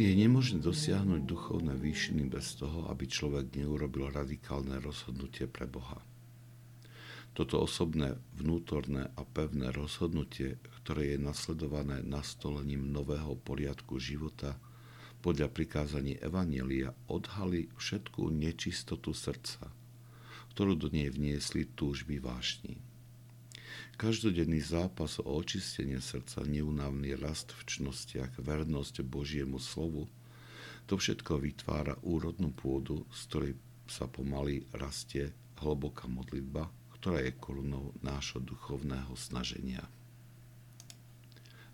Je nemožné dosiahnuť duchovné výšiny bez toho, aby človek neurobil radikálne rozhodnutie pre Boha. Toto osobné, vnútorné a pevné rozhodnutie, ktoré je nasledované nastolením nového poriadku života podľa prikázaní Evanielia, odhalí všetkú nečistotu srdca, ktorú do nej vniesli túžby vášni. Každodenný zápas o očistenie srdca, neunávny rast v čnostiach, vernosť Božiemu slovu, to všetko vytvára úrodnú pôdu, z ktorej sa pomaly rastie hlboká modlitba, ktorá je korunou nášho duchovného snaženia.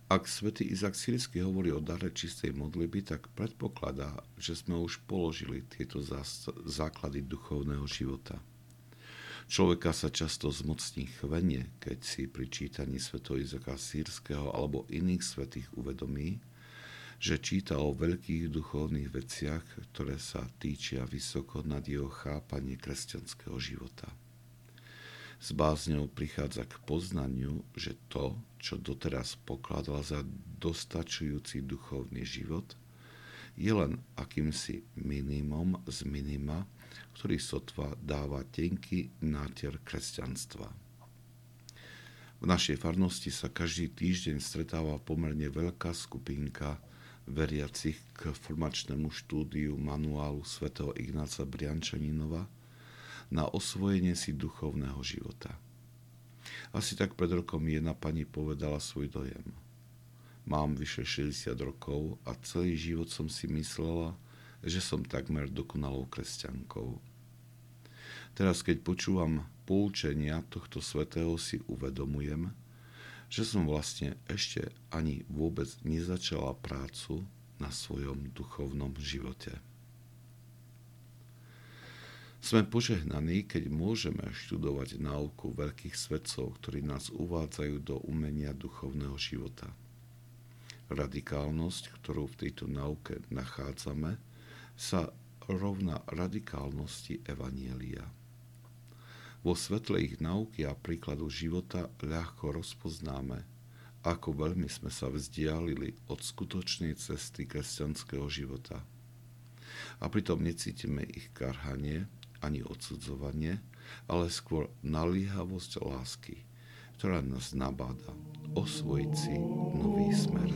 Ak svätý Izak Sirisky hovorí o dare čistej modlitby, tak predpokladá, že sme už položili tieto základy duchovného života – Človeka sa často zmocní chvenie, keď si pri čítaní sveto Sírskeho alebo iných svetých uvedomí, že číta o veľkých duchovných veciach, ktoré sa týčia vysoko nad jeho chápanie kresťanského života. S bázňou prichádza k poznaniu, že to, čo doteraz pokladal za dostačujúci duchovný život, je len akýmsi minimum z minima, ktorý sotva dáva tenký nátier kresťanstva. V našej farnosti sa každý týždeň stretáva pomerne veľká skupinka veriacich k formačnému štúdiu manuálu svätého Ignáca Briančaninova na osvojenie si duchovného života. Asi tak pred rokom jedna pani povedala svoj dojem. Mám vyše 60 rokov a celý život som si myslela, že som takmer dokonalou kresťankou. Teraz, keď počúvam poučenia tohto svetého, si uvedomujem, že som vlastne ešte ani vôbec nezačala prácu na svojom duchovnom živote. Sme požehnaní, keď môžeme študovať náuku veľkých svetcov, ktorí nás uvádzajú do umenia duchovného života. Radikálnosť, ktorú v tejto náuke nachádzame, sa rovná radikálnosti Evanielia. Vo svetle ich nauky a príkladu života ľahko rozpoznáme, ako veľmi sme sa vzdialili od skutočnej cesty kresťanského života. A pritom necítime ich karhanie ani odsudzovanie, ale skôr naliehavosť lásky, ktorá nás nabáda osvojiť si nový smer.